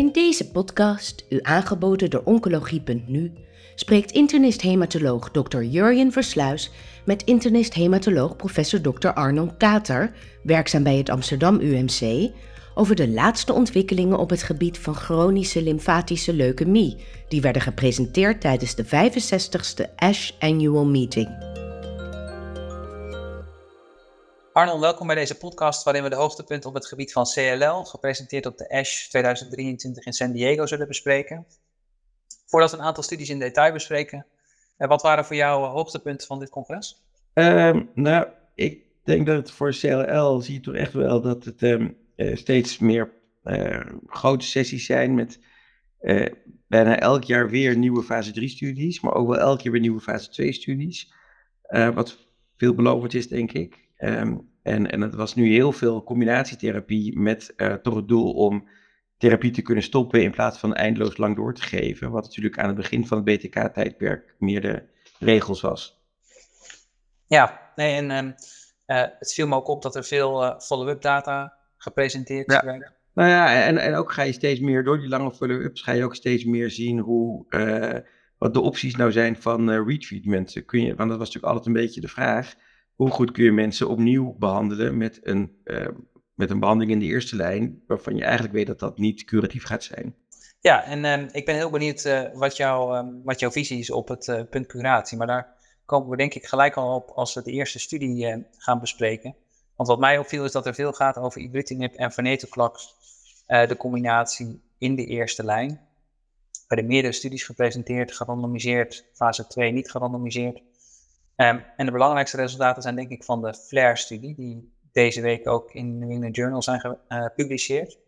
In deze podcast, u aangeboden door Oncologie.nu, spreekt internist-hematoloog Dr. Jurjen Versluis met internist-hematoloog professor Dr. Arnon Kater, werkzaam bij het Amsterdam UMC, over de laatste ontwikkelingen op het gebied van chronische lymfatische leukemie, die werden gepresenteerd tijdens de 65ste ASH Annual Meeting. Arnold, welkom bij deze podcast waarin we de hoogtepunten op het gebied van CLL, gepresenteerd op de ASH 2023 in San Diego, zullen bespreken. Voordat we een aantal studies in detail bespreken, eh, wat waren voor jou eh, hoogtepunten van dit congres? Um, nou, ik denk dat het voor CLL zie je toch echt wel dat het um, uh, steeds meer grote sessies zijn met bijna elk jaar weer nieuwe fase 3 studies, maar ook wel elk jaar weer nieuwe fase 2 studies. wat veelbelovend is, denk ik. Um, en, en het was nu heel veel combinatietherapie met uh, toch het doel om therapie te kunnen stoppen in plaats van eindeloos lang door te geven. Wat natuurlijk aan het begin van het BTK-tijdperk meer de regels was. Ja, nee, en um, uh, het viel me ook op dat er veel uh, follow-up data gepresenteerd ja. werden. Nou ja, en, en ook ga je steeds meer, door die lange follow-ups, ga je ook steeds meer zien hoe, wat de opties nou zijn van retreatment. Kun je, want dat was natuurlijk altijd een beetje de vraag hoe goed kun je mensen opnieuw behandelen met een, uh, met een behandeling in de eerste lijn, waarvan je eigenlijk weet dat dat niet curatief gaat zijn. Ja, en uh, ik ben heel benieuwd uh, wat, jou, um, wat jouw visie is op het punt curatie. Maar daar komen we denk ik gelijk al op als we de eerste studie gaan bespreken. Want wat mij opviel is dat er veel gaat over ibrutinib en venetoclax, de combinatie in de eerste lijn. Bij de meerdere studies gepresenteerd, gerandomiseerd, fase 2 niet gerandomiseerd. Um, en de belangrijkste resultaten zijn denk ik van de FLAIR-studie, die deze week ook in New England Journal zijn gepubliceerd.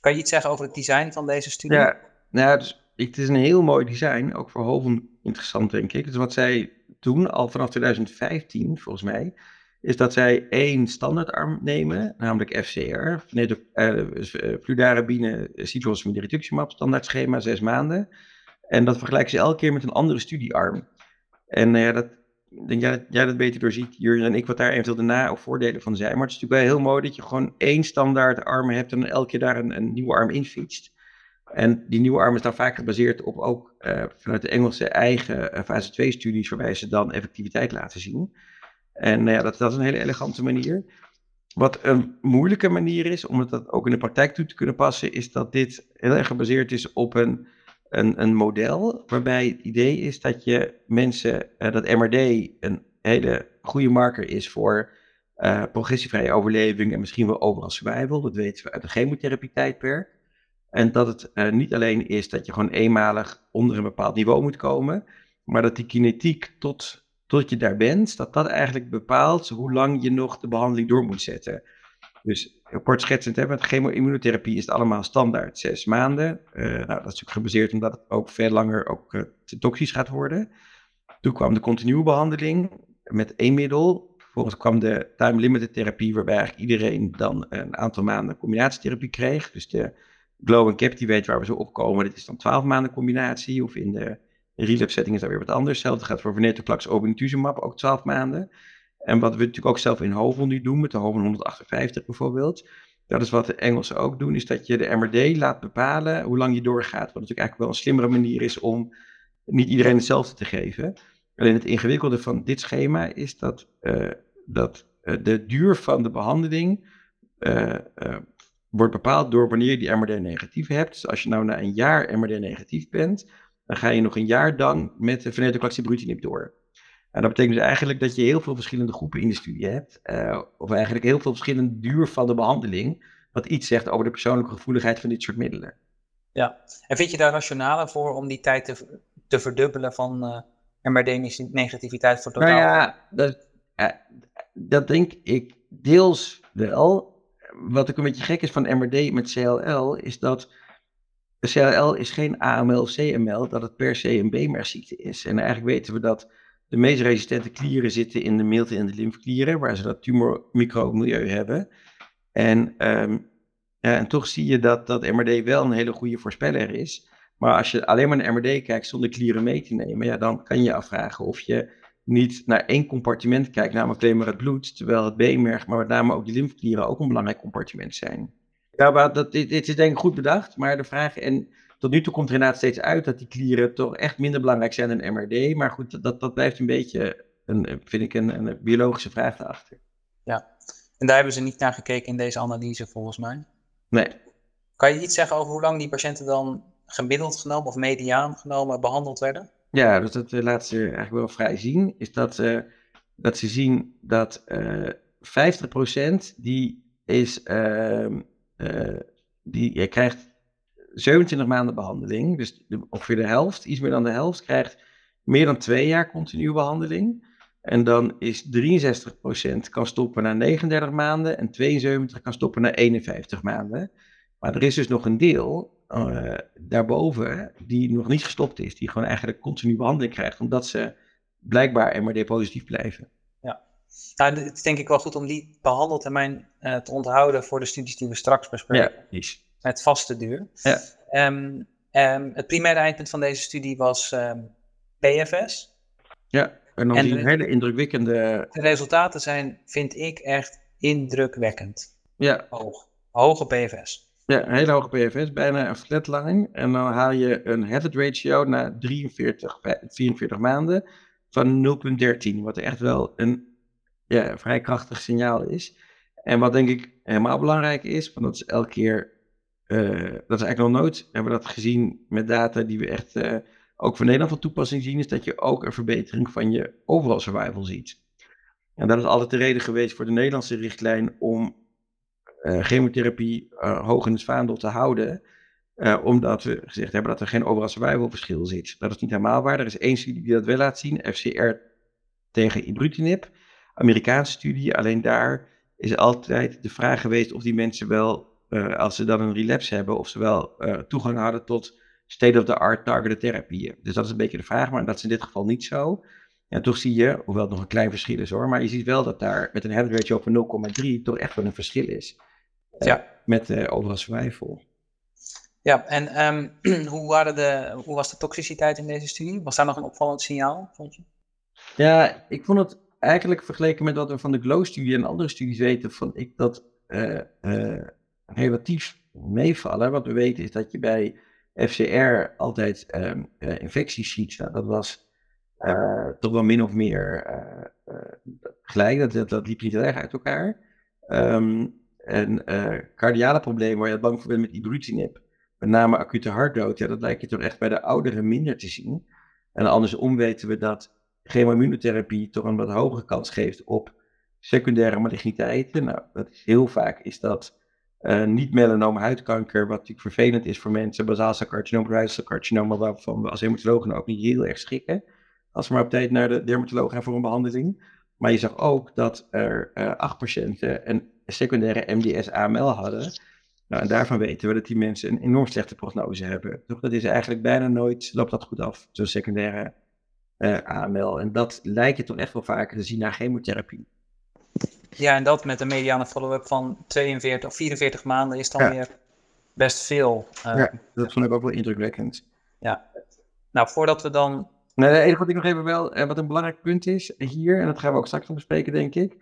kan je iets zeggen over het design van deze studie? Ja, nou, dus, het is een heel mooi design, ook voor Hoven interessant denk ik. Dus wat zij doen, al vanaf 2015 volgens mij, is dat zij één standaardarm nemen, namelijk FCR, nee, de, uh, fludarabine, citrulosine rituximab, standaard schema, zes maanden. En dat vergelijken ze elke keer met een andere studiearm. En uh, dat, denk dat jij dat beter doorziet, Jurgen en ik, wat daar eventueel de na- of voordelen van zijn. Maar het is natuurlijk wel heel mooi dat je gewoon één standaard arm hebt en elke keer daar een, een nieuwe arm in fietst. En die nieuwe arm is dan vaak gebaseerd op ook uh, vanuit de Engelse eigen uh, fase 2 studies, waarbij ze dan effectiviteit laten zien. En uh, ja, dat, dat is een hele elegante manier. Wat een moeilijke manier is, om het ook in de praktijk toe te kunnen passen, is dat dit heel erg gebaseerd is op een een, een model waarbij het idee is dat je mensen, uh, dat MRD een hele goede marker is voor uh, progressievrije overleving en misschien wel overal survival. Dat weten we uit de chemotherapie-tijdperk. En dat het uh, niet alleen is dat je gewoon eenmalig onder een bepaald niveau moet komen, maar dat die kinetiek tot, tot je daar bent, dat dat eigenlijk bepaalt hoe lang je nog de behandeling door moet zetten. Dus kort schetsend, hè, met chemo-immunotherapie is het allemaal standaard zes maanden. Uh, nou, dat is natuurlijk gebaseerd omdat het ook veel langer ook, te toxisch gaat worden. Toen kwam de continue behandeling met één middel. Vervolgens kwam de time-limited therapie, waarbij eigenlijk iedereen dan een aantal maanden combinatietherapie kreeg. Dus de glow die weet waar we zo opkomen, dat is dan 12 maanden combinatie. Of in de relapse setting is dat weer wat anders. Hetzelfde gaat voor venetoclax obinutuzumab, ook 12 maanden. En wat we natuurlijk ook zelf in Hovel nu doen, met de Hovel 158 bijvoorbeeld. Dat is wat de Engelsen ook doen, is dat je de MRD laat bepalen hoe lang je doorgaat. Wat natuurlijk eigenlijk wel een slimmere manier is om niet iedereen hetzelfde te geven. Alleen het ingewikkelde van dit schema is dat, uh, dat uh, de duur van de behandeling uh, wordt bepaald door wanneer je die MRD negatief hebt. Dus als je nou na een jaar MRD negatief bent, dan ga je nog een jaar dan met de venetoclax door. En dat betekent dus eigenlijk dat je heel veel verschillende groepen in de studie hebt. Uh, of eigenlijk heel veel verschillende duur van de behandeling. Wat iets zegt over de persoonlijke gevoeligheid van dit soort middelen. Ja, en vind je daar rationalen voor om die tijd te, te verdubbelen van uh, MRD-negativiteit voor totaal? Nou ja, dat, uh, dat denk ik deels wel. Wat ook een beetje gek is van MRD met CLL, is dat CLL is geen AML of CML, dat het per se een beenmergziekte is. En eigenlijk weten we dat de meest resistente klieren zitten in de milte- en de lymfeklieren, waar ze dat tumormicromilieu hebben. En, um, ja, en toch zie je dat, dat MRD wel een hele goede voorspeller is. Maar als je alleen maar naar MRD kijkt zonder klieren mee te nemen, ja, dan kan je afvragen of je niet naar één compartiment kijkt, namelijk alleen maar het bloed, terwijl het beenmerg, maar met name ook de lymfeklieren ook een belangrijk compartiment zijn. Ja, maar dat, dit, dit is denk ik goed bedacht, maar de vraag, en tot nu toe komt er inderdaad steeds uit dat die klieren toch echt minder belangrijk zijn dan MRD, maar goed, dat, dat blijft een beetje, een, vind ik, een, een biologische vraag daarachter. Ja, en daar hebben ze niet naar gekeken in deze analyse volgens mij. Nee. Kan je iets zeggen over hoe lang die patiënten dan gemiddeld genomen of mediaan genomen behandeld werden? Ja, dus dat uh, laat ze eigenlijk wel vrij zien, is dat, uh, dat ze zien dat uh, 50% die is, uh, die je krijgt 27 maanden behandeling, dus de, ongeveer de helft, iets meer dan de helft, krijgt meer dan twee jaar continue behandeling. En dan is 63% kan stoppen na 39 maanden en 72% kan stoppen na 51 maanden. Maar er is dus nog een deel uh, daarboven die nog niet gestopt is, die gewoon eigenlijk continu behandeling krijgt, omdat ze blijkbaar MRD-positief blijven. Ja, nou, het is denk ik wel goed om die behandeltermijn uh, te onthouden voor de studies die we straks bespreken. Ja, is. Met vaste duur. Ja. Um, um, het primaire eindpunt van deze studie was um, PFS. Ja, en dan en die de, hele indrukwekkende... De resultaten zijn, vind ik, echt indrukwekkend. Ja. Hoog. Hoge PFS. Ja, een hele hoge PFS, bijna een flatline. En dan haal je een hazard ratio na 43, 44 maanden van 0,13. Wat echt wel een ja, vrij krachtig signaal is. En wat denk ik helemaal belangrijk is, want dat is elke keer, dat is eigenlijk nog nooit, hebben we dat gezien met data die we echt uh, ook voor Nederland van toepassing zien, is dat je ook een verbetering van je overall survival ziet. En dat is altijd de reden geweest voor de Nederlandse richtlijn om uh, chemotherapie hoog in het vaandel te houden. omdat we gezegd hebben dat er geen overall survival verschil zit. Dat is niet helemaal waar. Er is één studie die dat wel laat zien, FCR tegen ibrutinib. Amerikaanse studie, alleen daar is altijd de vraag geweest of die mensen wel, uh, als ze dan een relapse hebben, of ze wel uh, toegang hadden tot state-of-the-art targeted therapieën. Dus dat is een beetje de vraag, maar dat is in dit geval niet zo. En toch zie je, hoewel het nog een klein verschil is hoor, maar je ziet wel dat daar met een hazard ratio van 0,3 toch echt wel een verschil is. Uh, ja. Met uh, overal survival. Ja, en um, hoe, waren de, hoe was de toxiciteit in deze studie? Was daar nog een opvallend signaal, vond je? Ja, ik vond het eigenlijk vergeleken met wat we van de GLOW-studie en andere studies weten, vond ik dat uh, uh, relatief meevallen. Wat we weten is dat je bij FCR altijd um, infecties ziet. Nou, dat was toch wel min of meer gelijk. Dat, dat, liep niet erg uit elkaar. Um, en cardiale problemen waar je bang voor bent met ibrutinib, met name acute hartdood, ja, dat lijkt je toch echt bij de ouderen minder te zien. En andersom weten we dat chemoimmunotherapie toch een wat hogere kans geeft op secundaire maligniteiten. Nou, dat is heel vaak is dat uh, niet melanoma huidkanker, wat natuurlijk vervelend is voor mensen, basaalcelcarcinoom, rijsselcarcinoom, waarvan we als hematologen ook niet heel erg schrikken, als we maar op tijd naar de dermatoloog gaan voor een behandeling. Maar je zag ook dat er uh, acht patiënten een secundaire MDS-AML hadden. Nou, en daarvan weten we dat die mensen een enorm slechte prognose hebben. Toch, dat is eigenlijk bijna nooit, loopt dat goed af, zo'n secundaire uh, AML. En dat lijkt je toch echt wel vaker te zien na chemotherapie. Ja, en dat met een mediane follow-up van 42 of 44 maanden is dan Ja. weer best veel. eh, ja, dat vond ik ook wel indrukwekkend. ja. Nou, voordat we dan. Nee, het enige wat ik nog even wel, eh, wat een belangrijk punt is hier, en dat gaan we ook straks nog bespreken, denk ik,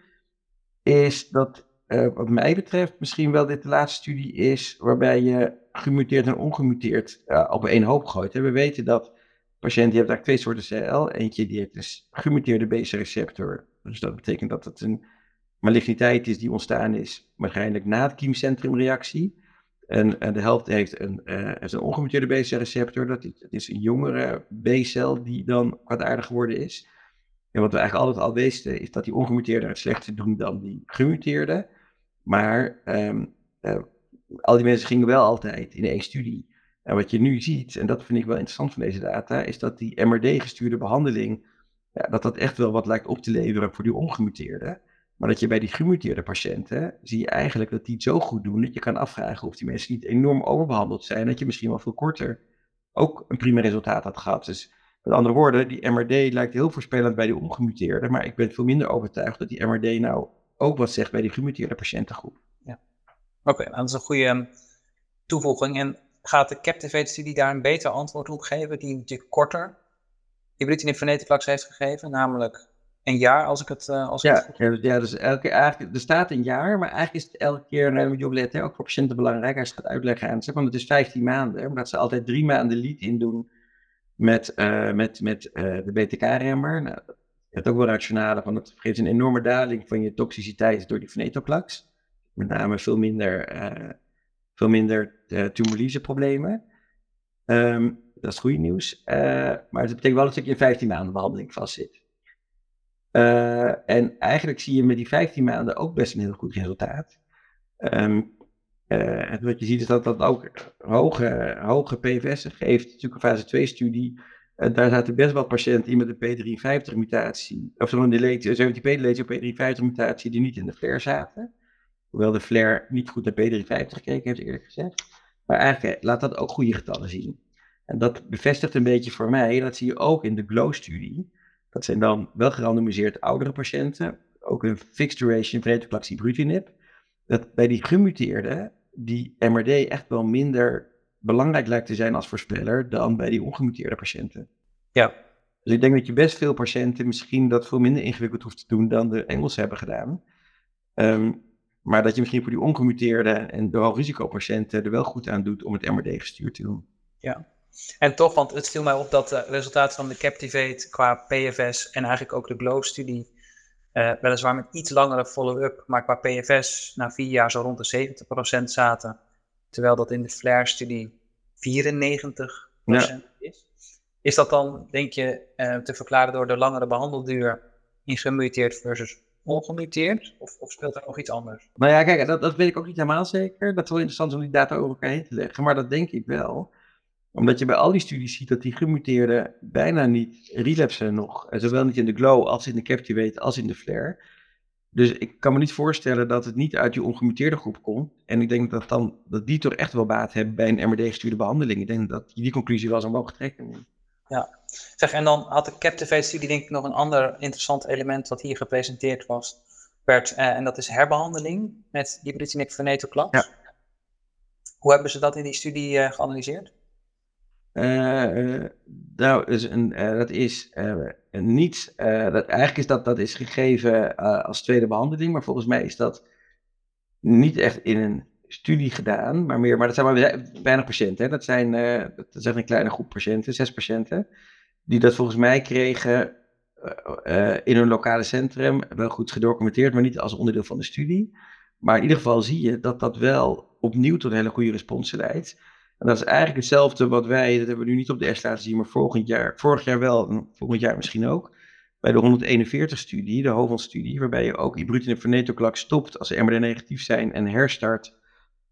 is dat, eh, wat mij betreft, misschien wel dit de laatste studie is waarbij je gemuteerd en ongemuteerd op één hoop gooit. hè. We weten dat patiënt die heeft eigenlijk twee soorten cel. Eentje die heeft een gemuteerde BC-receptor. Dus dat betekent dat het een maligniteit is die ontstaan is, waarschijnlijk na het kiemcentrumreactie. En, en de helft heeft een, eh, een ongemuteerde BC-receptor. Dat dat is een jongere B-cel die dan kwaadaardig geworden is. En wat we eigenlijk altijd al wisten, is dat die ongemuteerde het slechter doen dan die gemuteerde. Maar ehm, eh, al die mensen gingen wel altijd in één studie. En wat je nu ziet, en dat vind ik wel interessant van deze data, is dat die MRD-gestuurde behandeling, ja, dat dat echt wel wat lijkt op te leveren voor die ongemuteerde. Maar dat je bij die gemuteerde patiënten, zie je eigenlijk dat die het zo goed doen, dat je kan afvragen of die mensen niet enorm overbehandeld zijn, dat je misschien wel veel korter ook een prima resultaat had gehad. Dus met andere woorden, die MRD lijkt heel voorspellend bij die ongemuteerde, maar ik ben veel minder overtuigd dat die MRD nou ook wat zegt bij die gemuteerde patiëntengroep. Oké, nou, dat is een goede ehm, toevoeging. En gaat de Captivate-studie daar een beter antwoord op geven, die natuurlijk korter ibrutinib venetoclax heeft gegeven, namelijk een jaar, als ik het, uh, als ja, het goed ja, ja, dus elke eigenlijk, er staat een jaar, maar eigenlijk is het elke keer, nou, moet je ook voor patiënten belangrijk, als je het gaat uitleggen aan ze, want het is 15 maanden, omdat ze altijd drie maanden lead in doen met, uh, met, met uh, de BTK-remmer. Nou, je hebt ook wel rationale van, het geeft een enorme daling van je toxiciteit door die venetoclax. Met name veel minder, uh, veel minder tumorlyse-problemen. Um, dat is goede nieuws. maar het betekent wel dat je in 15 maanden behandeling vastzit. Uh, en eigenlijk zie je met die 15 maanden ook best een heel goed resultaat. Um, en wat je ziet is dat dat ook hoge, hoge PFS geeft. Natuurlijk een fase 2 studie. Uh, daar zaten best wel patiënten in met een P53 mutatie. Of zo'n delete, 17p deletie op P53 mutatie die niet in de flare zaten. Hoewel de flare niet goed naar P53 gekeken heeft eerlijk gezegd. Maar eigenlijk laat dat ook goede getallen zien. En dat bevestigt een beetje voor mij, dat zie je ook in de GLOW-studie dat zijn dan wel gerandomiseerd oudere patiënten, ook een fixed duration venetoclax Dat bij die gemuteerde die MRD echt wel minder belangrijk lijkt te zijn als voorspeller dan bij die ongemuteerde patiënten. Ja. Dus ik denk dat je best veel patiënten misschien dat veel minder ingewikkeld hoeft te doen dan de Engelsen hebben gedaan. Um, maar dat je misschien voor die ongemuteerde en de hoogrisicopatiënten er wel goed aan doet om het MRD gestuurd te doen. Ja, en toch, want het viel mij op dat de resultaten van de Captivate qua PFS en eigenlijk ook de GLOW-studie, uh, weliswaar met iets langere follow-up, maar qua PFS na vier jaar zo rond de 70% zaten. Terwijl dat in de FLAIR-studie 94% is. Is dat dan, denk je, uh, te verklaren door de langere behandelduur in gemuteerd versus ongemuteerd? Of, of, speelt er nog iets anders? Nou ja, kijk, dat, dat weet ik ook niet helemaal zeker. Dat is wel interessant om die data over elkaar heen te leggen, maar dat denk ik wel omdat je bij al die studies ziet dat die gemuteerden bijna niet relapsen nog. Zowel niet in de glow als in de captivate als in de flare. Dus ik kan me niet voorstellen dat het niet uit die ongemuteerde groep komt. En ik denk dat, dan, dat die toch echt wel baat hebben bij een MRD-gestuurde behandeling. Ik denk dat je die conclusie wel zou mogen trekken. Ja, zeg, en dan had de Captivate-studie denk ik nog een ander interessant element wat hier gepresenteerd was. Werd, uh, en dat is herbehandeling met ibrutinib venetoclax. Ja. Hoe hebben ze dat in die studie uh, geanalyseerd? Uh, nou, dus een, uh, dat is uh, niet. dat, eigenlijk is dat, dat is gegeven als tweede behandeling, maar volgens mij is dat niet echt in een studie gedaan, maar meer. Maar dat zijn maar weinig patiënten. Hè? Dat, zijn, dat zijn een kleine groep patiënten, zes patiënten, die dat volgens mij kregen in hun lokale centrum. Wel goed gedocumenteerd, maar niet als onderdeel van de studie. Maar in ieder geval zie je dat dat wel opnieuw tot een hele goede respons leidt. En dat is eigenlijk hetzelfde wat wij, dat hebben we nu niet op de S laten zien, maar vorig jaar, vorig jaar wel en volgend jaar misschien ook. Bij de 141-studie, de HOVON-studie, waarbij je ook ibrutinib venetoclax stopt als ze MRD negatief zijn en herstart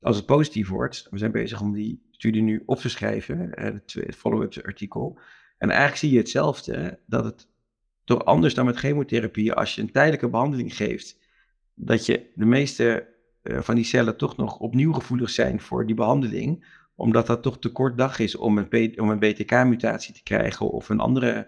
als het positief wordt. We zijn bezig om die studie nu op te schrijven, eh, het follow-up artikel. En eigenlijk zie je hetzelfde, dat het toch anders dan met chemotherapie, als je een tijdelijke behandeling geeft, dat je de meeste eh, van die cellen toch nog opnieuw gevoelig zijn voor die behandeling omdat dat toch te kort dag is om een, om een BTK-mutatie te krijgen of een andere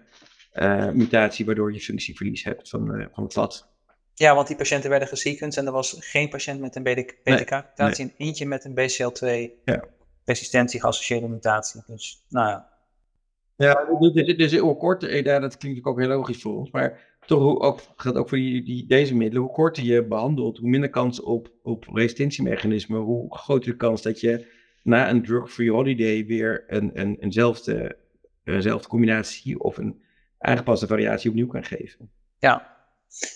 uh, mutatie waardoor je functieverlies hebt van, uh, van het vat. Ja, want die patiënten werden gesequenced en er was geen patiënt met een BTK-mutatie nee, en eentje met een BCL2-resistentie geassocieerde mutatie. Dus, nou ja. Ja, dus, dus heel kort, eh, dat klinkt ook heel logisch voor ons, maar toch ook, gaat ook voor die, die, deze middelen, hoe korter je behandelt, hoe minder kans op, op resistentiemechanismen, hoe groter de kans dat je na een drug-free holiday weer een, een, eenzelfde, eenzelfde combinatie of een aangepaste variatie opnieuw kan geven. Ja,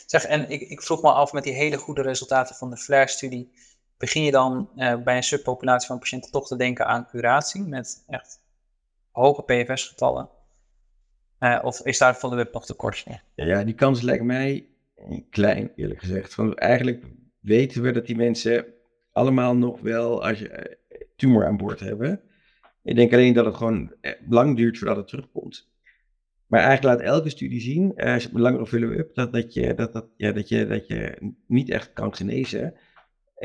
zeg, en ik, ik vroeg me af met die hele goede resultaten van de FLAIR-studie, begin je dan uh, bij een subpopulatie van patiënten toch te denken aan curatie met echt hoge PFS-getallen? Uh, of is daar follow-up nog te kort? Ja, die kans lijkt mij klein, eerlijk gezegd. Want eigenlijk weten we dat die mensen allemaal nog wel, als je tumor aan boord hebben. Ik denk alleen dat het gewoon eh, lang duurt voordat het terugkomt. Maar eigenlijk laat elke studie zien, eh, je het langere follow-up, dat, dat, je, dat, dat, ja, dat, je, dat je niet echt kan genezen. Het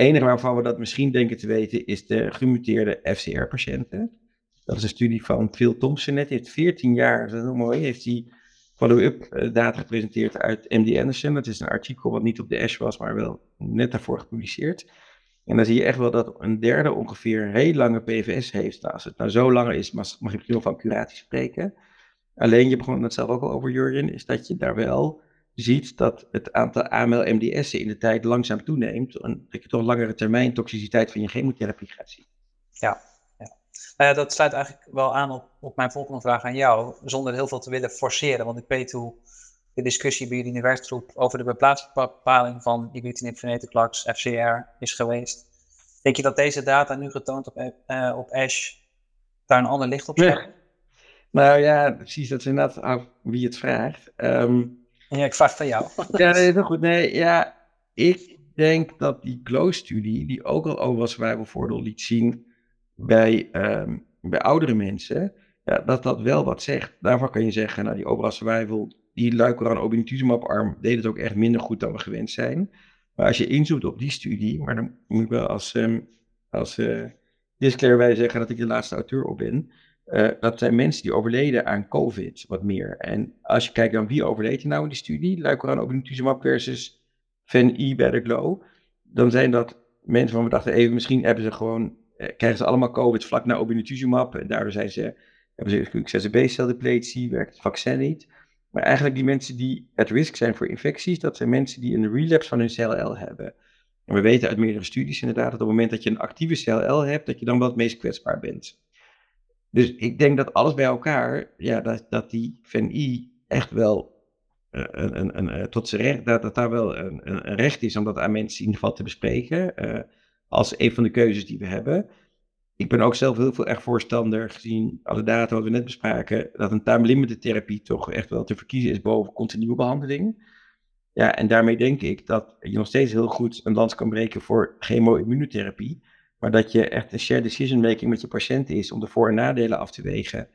enige waarvan we dat misschien denken te weten, is de gemuteerde FCR-patiënten. Dat is een studie van Phil Thompson net. Heeft 14 jaar, dat is mooi, heeft hij follow-up eh, data gepresenteerd uit MD Anderson. Dat is een artikel wat niet op de ASH was, maar wel net daarvoor gepubliceerd. En dan zie je echt wel dat een derde ongeveer een heel lange PVS heeft. Nou, als het nou zo langer is, mag, mag je misschien van curatie spreken. Alleen, je begon het zelf ook al over, Jurjen, is dat je daar wel ziet dat het aantal AML-MDS'en in de tijd langzaam toeneemt. En dat je toch langere termijn toxiciteit van je chemotherapie gaat zien. Ja, ja. Nou ja, dat sluit eigenlijk wel aan op, op mijn volgende vraag aan jou. Zonder heel veel te willen forceren. Want ik weet hoe de discussie bij jullie in de werkgroep over de beplaatsbepaling van ibrutinib venetoclax, FCR, is geweest. Denk je dat deze data nu getoond op, uh, op ASH daar een ander licht op zet? Nou ja, precies. Dat is inderdaad af wie het vraagt. Um, ja, ik vraag van jou. ja, nee, heel goed. Nee, ja, ik denk dat die GLOW-studie, die ook al overal survival voordeel liet zien bij, um, bij oudere mensen, ja, dat dat wel wat zegt. Daarvan kan je zeggen, nou, die overal survival, die luikoran obinutuzumab arm deed het ook echt minder goed dan we gewend zijn. Maar als je inzoomt op die studie, maar dan moet ik wel als, um, als uh, disclaimer zeggen dat ik de laatste auteur op ben. Uh, dat zijn mensen die overleden aan COVID, wat meer. En als je kijkt dan wie overleed er nou in die studie, luikoran obinutuzumab versus Ven-I bij Glow, dan zijn dat mensen van we dachten even, misschien hebben ze gewoon, eh, krijgen ze allemaal COVID vlak na obinutuzumab en daardoor zijn ze, hebben ze excessieve B-celdepletie, werkt het vaccin niet. Maar eigenlijk die mensen die at risk zijn voor infecties, dat zijn mensen die een relapse van hun CLL hebben. En we weten uit meerdere studies inderdaad dat op het moment dat je een actieve CLL hebt, dat je dan wel het meest kwetsbaar bent. Dus ik denk dat alles bij elkaar, ja, dat, dat die VNI echt wel uh, een, eh, tot zijn recht, dat, dat daar wel een, een, recht is om dat aan mensen in ieder geval te bespreken. Uh, als een van de keuzes die we hebben. Ik ben ook zelf heel veel echt voorstander, gezien alle data wat we net bespraken, dat een time-limited therapie toch echt wel te verkiezen is boven continue behandeling. Ja, en daarmee denk ik dat je nog steeds heel goed een lans kan breken voor chemo-immunotherapie. Maar dat je echt een shared decision making met je patiënt is om de voor- en nadelen af te wegen.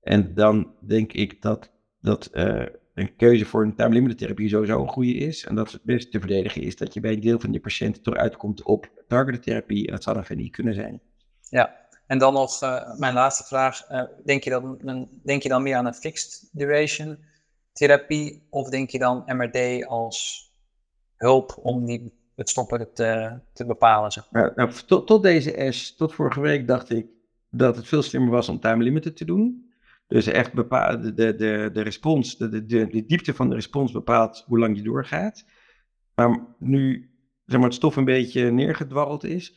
En dan denk ik dat, dat uh, een keuze voor een time limited therapie sowieso een goede is. En dat het best te verdedigen is dat je bij een deel van je patiënten toch uitkomt op targeted therapie. En dat zou dan niet kunnen zijn. Ja, en dan nog uh, mijn laatste vraag. Uh, denk, je dan, denk je dan meer aan een fixed duration therapie? Of denk je dan MRD als hulp om die het stoppen te, te bepalen. Zeg maar. nou, tot, tot deze S, tot vorige week dacht ik dat het veel slimmer was om time limited te doen. Dus echt bepalen, de, de, de, de respons, de, de, de diepte van de respons bepaalt hoe lang je doorgaat. Maar nu zeg maar, het stof een beetje neergedwarreld is,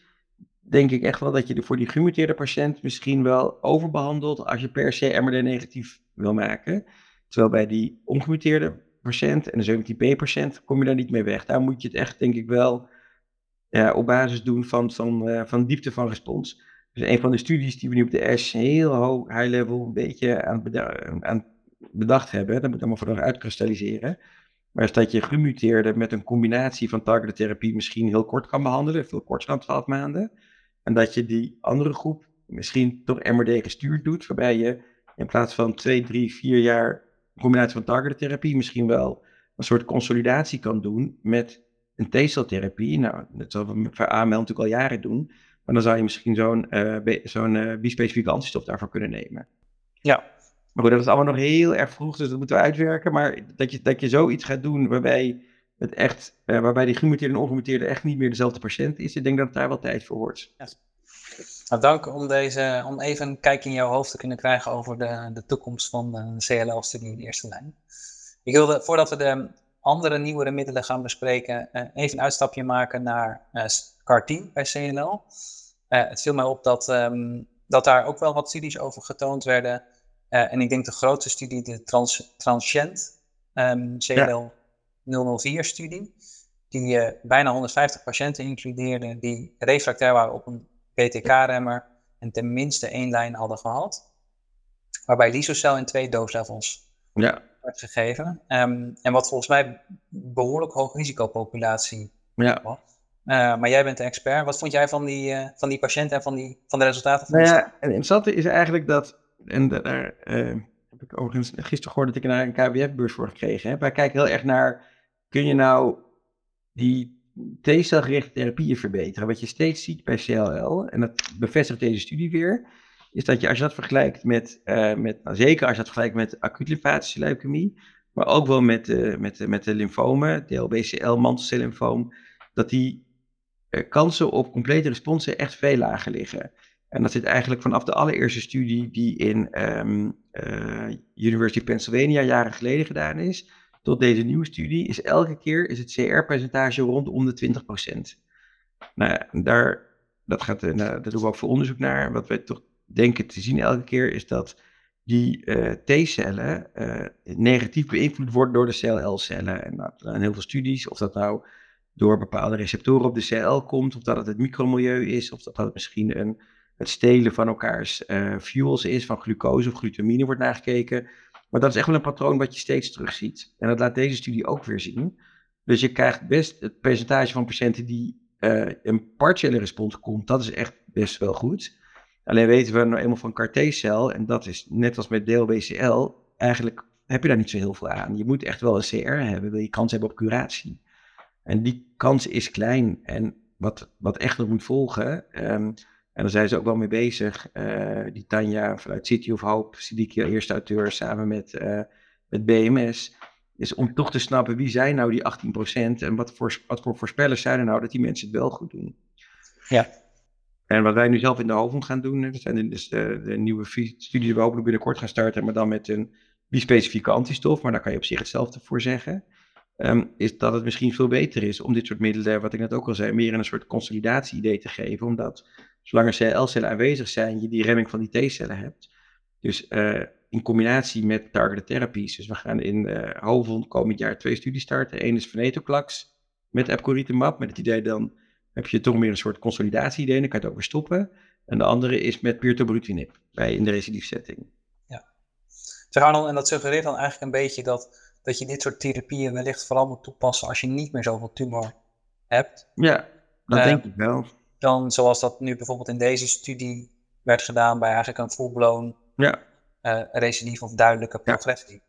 denk ik echt wel dat je voor die gemuteerde patiënt misschien wel overbehandelt als je per se MRD negatief wil maken. Terwijl bij die ongemuteerde patiënt en de 17p-patiënt kom je daar niet mee weg. Daar moet je het echt, denk ik wel, ja, op basis doen van, van, uh, van diepte van respons. Dus een van de studies die we nu op de S heel hoog, high level, een beetje aan, bedacht hebben, dat moet allemaal voor uitkristalliseren. Maar is dat je gemuteerde met een combinatie van targeted therapie misschien heel kort kan behandelen, veel korter dan 12 maanden. En dat je die andere groep misschien toch MRD gestuurd doet, waarbij je in plaats van 2, 3, 4 jaar combinatie van targeted therapie misschien wel een soort consolidatie kan doen met een T-celtherapie. Nou, dat zullen we voor AML natuurlijk al jaren doen. Maar dan zou je misschien zo'n uh, zo'n uh, bispecifieke antistof daarvoor kunnen nemen. Ja. Maar goed, dat is allemaal nog heel erg vroeg, dus dat moeten we uitwerken. Maar dat je, dat je zoiets gaat doen waarbij, het echt, uh, waarbij die gemuteerde en ongemuteerde echt niet meer dezelfde patiënt is, ik denk dat het daar wel tijd voor wordt. Ja. Nou, dank om, deze, om even een kijk in jouw hoofd te kunnen krijgen over de, de toekomst van de CLL-studie in de eerste lijn. Ik wilde, voordat we de andere nieuwere middelen gaan bespreken, uh, even een uitstapje maken naar uh, CAR-10 bij CLL. Uh, het viel mij op dat, um, dat daar ook wel wat studies over getoond werden. en ik denk de grootste studie, de trans, Transcient um, CLL 004-studie, die bijna 150 patiënten includeerde die refractair waren op een BTK-remmer en tenminste één lijn hadden gehad. Waarbij Lysocel in twee dooslevels ja. werd gegeven. Um, en wat volgens mij behoorlijk hoog risicopopulatie ja. was. Uh, maar jij bent de expert. Wat vond jij van die, uh, van die patiënt en van, die, van de resultaten? Van nou ja, het interessante is eigenlijk dat, en daar uh, heb ik overigens gisteren gehoord dat ik naar een KWF-beurs voor gekregen heb. Wij kijken heel erg naar, kun je nou die T-celgerichte therapieën verbeteren. Wat je steeds ziet bij CLL, en dat bevestigt deze studie weer, is dat je als je dat vergelijkt met, uh, met nou, zeker als je dat vergelijkt met acuut lymfatische leukemie, maar ook wel met, uh, met, met de lymfomen, DLBCL, mantelcellymfoom, dat die kansen op complete responsen echt veel lager liggen. En dat zit eigenlijk vanaf de allereerste studie die in um, University of Pennsylvania jaren geleden gedaan is, tot deze nieuwe studie, is elke keer is het CR-percentage rondom de 20%. Nou, daar, dat gaat, nou, daar doen we ook veel onderzoek naar. Wat wij toch denken te zien elke keer is dat die uh, T-cellen uh, negatief beïnvloed worden door de CLL-cellen. En er zijn heel veel studies, of dat nou door bepaalde receptoren op de CL komt, of dat het het micromilieu is, of dat het misschien een, het stelen van elkaars fuels is, van glucose of glutamine wordt nagekeken. Maar dat is echt wel een patroon wat je steeds terugziet. En dat laat deze studie ook weer zien. Dus je krijgt best het percentage van patiënten die een partiële respons komt, dat is echt best wel goed. Alleen weten we nou eenmaal van CAR-T-cel, en dat is net als met DLBCL, eigenlijk heb je daar niet zo heel veel aan. Je moet echt wel een CR hebben, wil je kans hebben op curatie. En die kans is klein. En wat, wat echt moet volgen, um, en daar zijn ze ook wel mee bezig, uh, die Tanja vanuit City of Hope, Sidiki, eerste auteur, samen met, uh, met BMS, is om toch te snappen wie zijn nou die 18% en wat voor, wat voor voorspellers zijn er nou dat die mensen het wel goed doen. Ja, en wat wij nu zelf in de hoofd gaan doen, dat zijn dus de, de nieuwe studie die we hopelijk binnenkort gaan starten, maar dan met een bispecifieke antistof, maar daar kan je op zich hetzelfde voor zeggen. Um, is dat het misschien veel beter is om dit soort middelen, wat ik net ook al zei, meer in een soort consolidatie-idee te geven. Omdat zolang er CL-cellen aanwezig zijn, je die remming van die T-cellen hebt. Dus uh, in combinatie met targeted therapies. Dus we gaan in uh, Hovon komend jaar twee studies starten. Eén is venetoclax met epcoritamab, met het idee dan heb je toch meer een soort consolidatie-idee, dan kan je het ook weer stoppen. En de andere is met pirtobrutinib bij in de recidiefsetting. Ja. Zeg Arnold, en dat suggereert dan eigenlijk een beetje dat, dat je dit soort therapieën wellicht vooral moet toepassen als je niet meer zoveel tumor hebt. Ja, dat denk ik wel. Dan zoals dat nu bijvoorbeeld in deze studie werd gedaan bij eigenlijk een full-blown ja. uh, recidief of duidelijke progressie.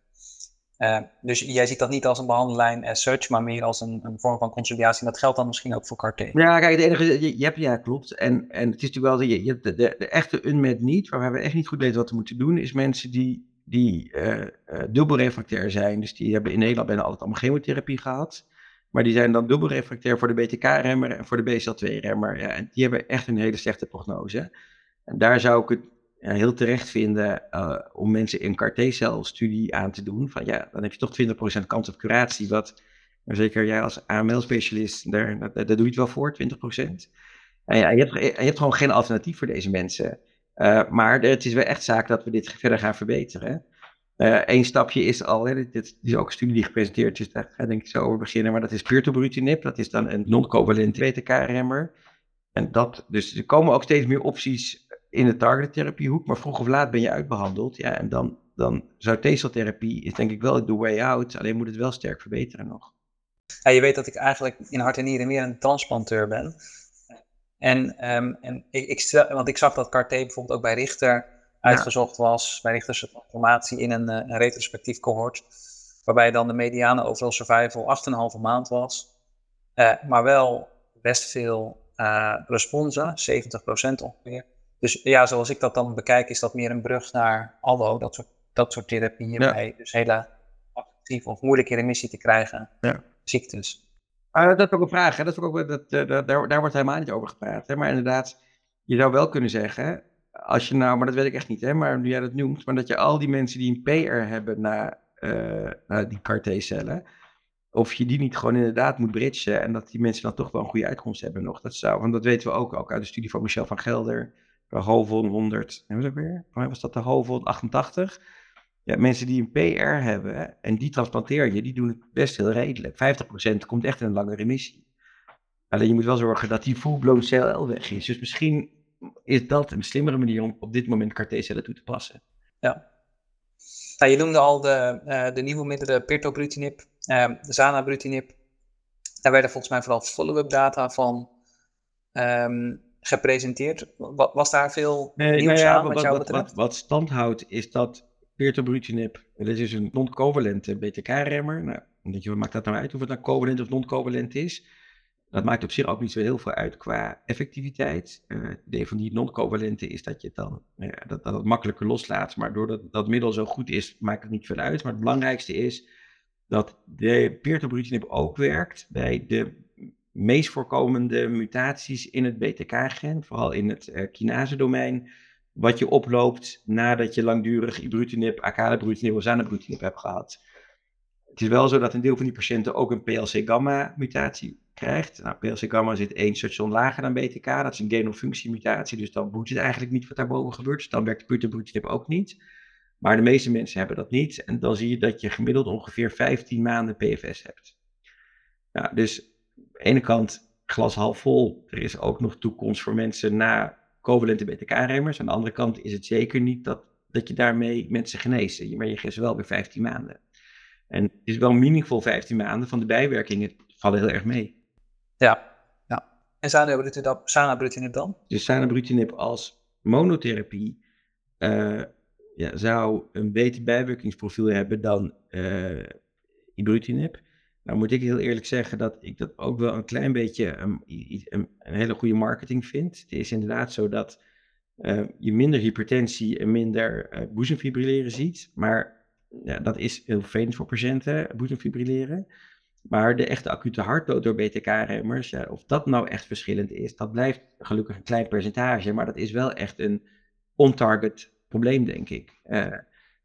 Uh, dus jij ziet dat niet als een behandellijn as such, maar meer als een, een vorm van consolidatie. En dat geldt dan misschien ook voor CAR-T. Ja, kijk, het enige, je, je, hebt, ja, klopt. En, en het is natuurlijk wel, je, je hebt de, de, de, echte unmet need, waar we echt niet goed weten wat we moeten doen, is mensen die, die uh, dubbel refractair zijn. Dus die hebben in Nederland bijna altijd allemaal chemotherapie gehad. Maar die zijn dan dubbel refractair voor de BTK-remmer en voor de BCL2-remmer. Ja, en die hebben echt een hele slechte prognose. En daar zou ik het ja, heel terecht vinden uh, om mensen een CAR-T-cel-studie aan te doen. Van ja, dan heb je toch 20% kans op curatie, wat zeker jij als AML-specialist, daar, doe je het wel voor, 20%. En ja, je hebt, je hebt gewoon geen alternatief voor deze mensen. Uh, maar het is wel echt zaak dat we dit verder gaan verbeteren. Eén uh, stapje is al, hè, dit, is ook een studie die gepresenteerd is, daar ga ik denk ik zo over beginnen, maar dat is pirtobrutinib, dat is dan een non-covalent BTK-remmer. En dat, dus er komen ook steeds meer opties in de targettherapiehoek, maar vroeg of laat ben je uitbehandeld. Ja, en dan, dan zou T-celtherapie is denk ik wel de way out, alleen moet het wel sterk verbeteren nog. Je weet dat ik eigenlijk in hart en nieren meer een transplanteur ben. En, um, en ik, want ik zag dat CAR-T bijvoorbeeld ook bij Richter uitgezocht was, bij Richter's transformatie in een, een retrospectief cohort, waarbij dan de mediane overall survival 8,5 maand was, uh, maar wel best veel uh, responsen, 70% ongeveer. Dus ja, zoals ik dat dan bekijk, is dat meer een brug naar allo, dat soort, dat soort therapieën ja. bij dus hele actief of moeilijke remissie te krijgen ja. ziektes. Uh, dat is ook een vraag, hè? Dat is ook, dat, daar, daar wordt helemaal niet over gepraat. Hè? Maar inderdaad, je zou wel kunnen zeggen, als je nou, maar dat weet ik echt niet, hè? maar nu jij dat noemt, maar dat je al die mensen die een PR hebben naar, naar die CAR-T-cellen, of je die niet gewoon inderdaad moet bridgen en dat die mensen dan toch wel een goede uitkomst hebben nog. Dat zou, want dat weten we ook, ook uit de studie van Michel van Gelder de Hovon 100, en dat weer? was dat de Hovon 88? Ja, mensen die een PR hebben en die transplanteer je, die doen het best heel redelijk. 50% komt echt in een lange remissie. Alleen je moet wel zorgen dat die full-blown CLL weg is. Dus misschien is dat een slimmere manier om op dit moment CAR-T-cellen toe te passen. Ja. Nou, je noemde al de, uh, de nieuwe middelen pirtobrutinib, uh, zanabrutinib. Daar werden volgens mij vooral follow-up data van um, gepresenteerd. Was daar veel nee, nieuws nou ja, aan wat, wat jou? Wat, wat, stand houdt is dat pirtobrutinib, dat is een non-covalente BTK-remmer. Nou, je, wat maakt dat nou uit of het nou covalent of non-covalent is? Dat maakt op zich ook niet zo heel veel uit qua effectiviteit. Uh, het idee van die non-covalente is dat je het dan uh, dat, dat het makkelijker loslaat. Maar doordat dat middel zo goed is, maakt het niet veel uit. Maar het belangrijkste is dat de pirtobrutinib ook werkt bij de meest voorkomende mutaties in het BTK-gen, vooral in het uh, kinase-domein, wat je oploopt nadat je langdurig ibrutinib, acalabrutinib of zanabrutinib hebt gehad. Het is wel zo dat een deel van die patiënten ook een PLC-gamma-mutatie krijgt. Nou, PLC-gamma zit één station lager dan BTK. Dat is een gain-of-functie-mutatie, dus dan boet het eigenlijk niet wat daarboven gebeurt. Dus dan werkt puttenbroedtip ook niet. Maar de meeste mensen hebben dat niet. En dan zie je dat je gemiddeld ongeveer 15 maanden PFS hebt. Nou, dus aan de ene kant glas half vol. Er is ook nog toekomst voor mensen na covalente BTK-remmers. Aan de andere kant is het zeker niet dat, dat je daarmee mensen geneest. Maar je geeft wel weer 15 maanden. En het is wel meaningful 15 maanden van de bijwerkingen vallen heel erg mee. Ja, ja. En zanabrutinib dan? Dus zanabrutinib als monotherapie uh, ja, zou een beter bijwerkingsprofiel hebben dan uh, ibrutinib. Nou moet ik heel eerlijk zeggen dat ik dat ook wel een klein beetje een, een, een hele goede marketing vind. Het is inderdaad zo dat uh, je minder hypertensie en minder uh, boezemfibrilleren ziet. Maar ja, dat is heel vervelend voor patiënten, boezemfibrilleren. Maar de echte acute hartdood door BTK-remmers, of dat nou echt verschillend is, dat blijft gelukkig een klein percentage. Maar dat is wel echt een on-target probleem, denk ik. Uh,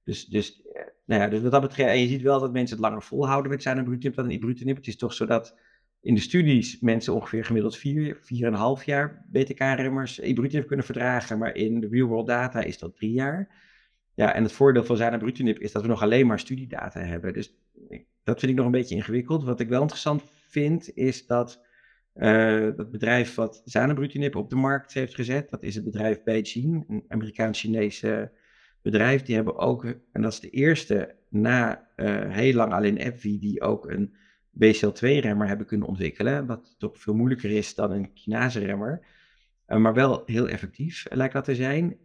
dus, dus, uh, nou ja, dus wat dat betreft, en je ziet wel dat mensen het langer volhouden met zanubrutinib dan ibrutinib. Het is toch zo dat in de studies mensen ongeveer gemiddeld 4, 4,5 jaar BTK-remmers ibrutinib kunnen verdragen, maar in de real-world data is dat 3 jaar. Ja, en het voordeel van zanubrutinib is dat we nog alleen maar studiedata hebben. Dus dat vind ik nog een beetje ingewikkeld. Wat ik wel interessant vind, is dat uh, dat bedrijf wat zanubrutinib op de markt heeft gezet, dat is het bedrijf Beijing, een Amerikaans-Chinese bedrijf. Die hebben ook, en dat is de eerste na uh, heel lang alleen AbbVie, die ook een BCL2-remmer hebben kunnen ontwikkelen. Wat toch veel moeilijker is dan een kinase-remmer. Uh, maar wel heel effectief, lijkt dat te zijn.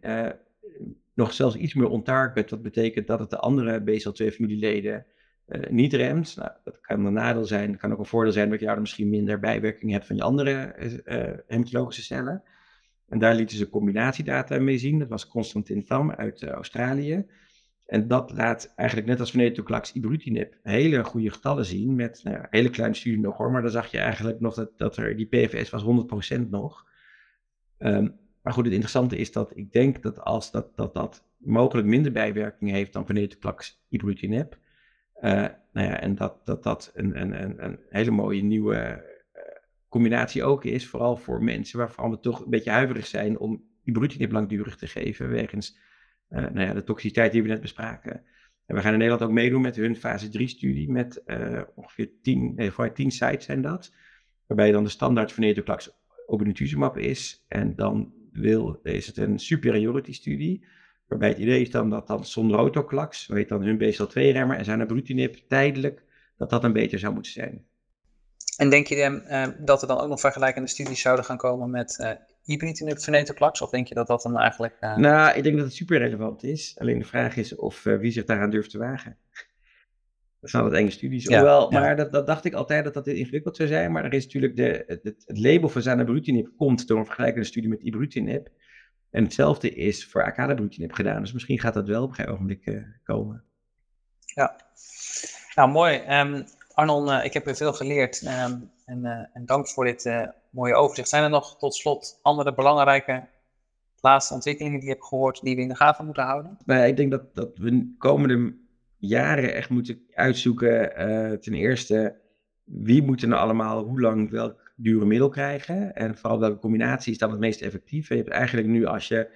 Nog zelfs iets meer on-target. Dat betekent dat het de andere BCL2-familieleden uh, niet remt. Nou, dat kan een nadeel zijn. Het kan ook een voordeel zijn dat je daar misschien minder bijwerking hebt van je andere uh, hematologische cellen. En daar lieten ze combinatiedata mee zien. Dat was Constantin Tam uit Australië. En dat laat eigenlijk net als venetoclax ibrutinib hele goede getallen zien. Met nou, een hele kleine studie nog hoor. Maar dan zag je eigenlijk nog dat, dat er die PFS was 100% nog. Um, maar goed, het interessante is dat ik denk dat als dat, dat, dat mogelijk minder bijwerking heeft dan venetoclax ibrutinib uh, nou ja, en dat dat, dat een, een, een, hele mooie nieuwe uh, combinatie ook is, vooral voor mensen waarvan we toch een beetje huiverig zijn om ibrutinib langdurig te geven, wegens uh, nou ja, de toxiciteit die we net bespraken. En we gaan in Nederland ook meedoen met hun fase 3-studie met ongeveer 10, nee, voor 10 sites zijn dat, waarbij dan de standaard venetoclax obinutuzumab is en dan wil, is het een superiority-studie, Waarbij het idee is dan dat dan zonder autoklax, weet dan hun BSL2-remmer en zijn brutinib tijdelijk, dat dat een beter zou moeten zijn. En denk je uh, dat er dan ook nog vergelijkende studies zouden gaan komen met uh, ibrutinib venetoclax? Of denk je dat dat dan eigenlijk... Uh... Nou, ik denk dat het super relevant is. Alleen de vraag is of wie zich daaraan durft te wagen. Dat zijn wat enge studies. Ja, Hoewel, ja. maar dat, dat, dacht ik altijd dat dat dit ingewikkeld zou zijn. Maar er is natuurlijk de, het, het label van zanabrutinib komt door een vergelijkende studie met ibrutinib. En hetzelfde is voor acadabrutinib gedaan. Dus misschien gaat dat wel op een gegeven ogenblik uh, komen. Ja, nou mooi. Um, Arnon, uh, ik heb weer veel geleerd. Um, en, uh, en, dank voor dit mooie overzicht. Zijn er nog tot slot andere belangrijke laatste ontwikkelingen die je hebt gehoord die we in de gaten moeten houden? Nou, ik denk dat, dat we komende jaren echt moeten uitzoeken. ten eerste, wie moet er nou allemaal hoe lang welk dure middel krijgen. En vooral welke combinatie is dan het meest effectief. Je hebt eigenlijk nu als je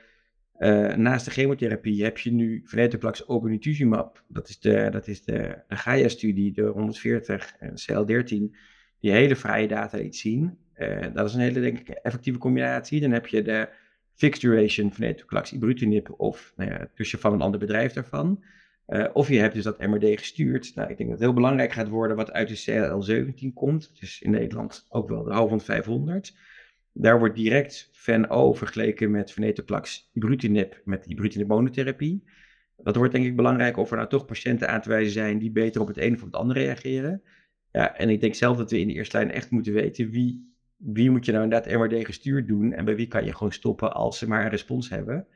uh, naast de chemotherapie heb je nu venetoclax obinutuzumab. Dat is de, dat is de, Gaia-studie, de 140 en CL13, die hele vrije data liet zien. Uh, dat is een hele denk ik effectieve combinatie. Dan heb je de fixed duration venetoclax ibrutinib of nou ja, tussen van een ander bedrijf daarvan. Uh, of je hebt dus dat MRD gestuurd. Nou, ik denk dat het heel belangrijk gaat worden wat uit de CL17 komt. Dus in Nederland ook wel de van 500. Daar wordt direct VEN-O vergeleken met venetoclax ibrutinib met ibrutinib monotherapie. Dat wordt denk ik belangrijk of er nou toch patiënten aan te wijzen zijn die beter op het een of het andere reageren. Ja, en ik denk zelf dat we in de eerste lijn echt moeten weten wie, wie moet je nou inderdaad MRD gestuurd doen en bij wie kan je gewoon stoppen als ze maar een respons hebben.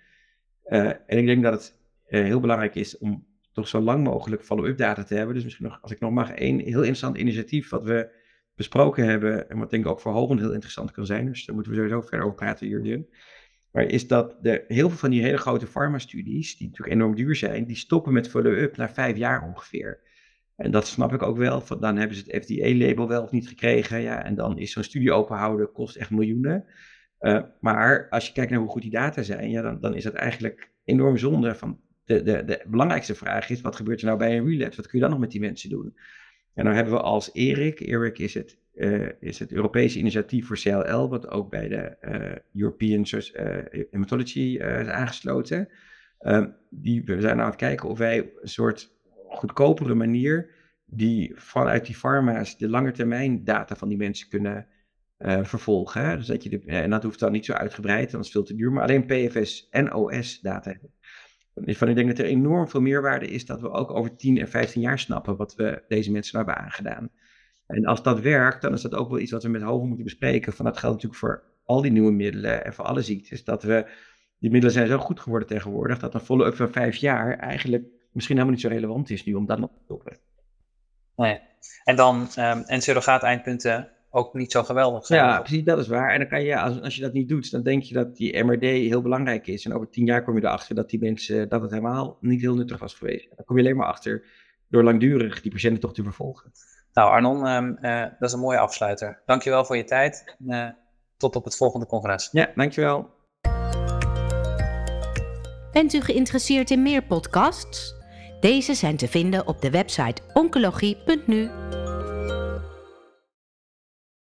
Uh, en ik denk dat het uh, heel belangrijk is om toch zo lang mogelijk follow-up data te hebben. Dus misschien nog, als ik nog mag, één heel interessant initiatief wat we besproken hebben en wat denk ik ook voor Holland heel interessant kan zijn. Dus daar moeten we sowieso verder over praten, Jurgen. Maar is dat de, heel veel van die hele grote farmastudies, die natuurlijk enorm duur zijn, die stoppen met follow-up na vijf jaar ongeveer. En dat snap ik ook wel. Dan hebben ze het FDA-label wel of niet gekregen. Ja, en dan is zo'n studie openhouden, kost echt miljoenen. Uh, maar als je kijkt naar hoe goed die data zijn, ja, dan, dan is dat eigenlijk enorm zonde. Van de, de, de belangrijkste vraag is, wat gebeurt er nou bij een relapse? Wat kun je dan nog met die mensen doen? En dan hebben we als ERIC, ERIC is het, uh, is het Europese initiatief voor CLL, wat ook bij de uh, European Hematology is aangesloten. Ehm, die, we zijn aan het kijken of wij een soort goedkopere manier die vanuit die pharma's de lange termijn data van die mensen kunnen vervolgen. Dus dat je en dat hoeft dan niet zo uitgebreid, dan is het veel te duur, maar alleen PFS en OS data hebben. Van, ik denk dat er enorm veel meerwaarde is dat we ook over 10 en 15 jaar snappen wat we deze mensen nou hebben aangedaan. En als dat werkt, dan is dat ook wel iets wat we met hoofd moeten bespreken. Van dat geldt natuurlijk voor al die nieuwe middelen en voor alle ziektes. Dat we, die middelen zijn zo goed geworden tegenwoordig, dat een follow-up van vijf jaar eigenlijk misschien helemaal niet zo relevant is nu om dat nog te stoppen. Nee. En dan, um, en surrogaat eindpunten ook niet zo geweldig zijn. Ja, precies, dat is waar. En dan kan je, als, als je dat niet doet, dan denk je dat die MRD heel belangrijk is. En over tien jaar kom je erachter dat die mensen, dat het helemaal niet heel nuttig was geweest. Dan kom je alleen maar achter door langdurig die patiënten toch te vervolgen. Nou Arnon, um, uh, dat is een mooie afsluiter. Dankjewel voor je tijd. Uh, tot op het volgende congres. Ja, dankjewel. Bent u geïnteresseerd in meer podcasts? Deze zijn te vinden op de website oncologie.nu.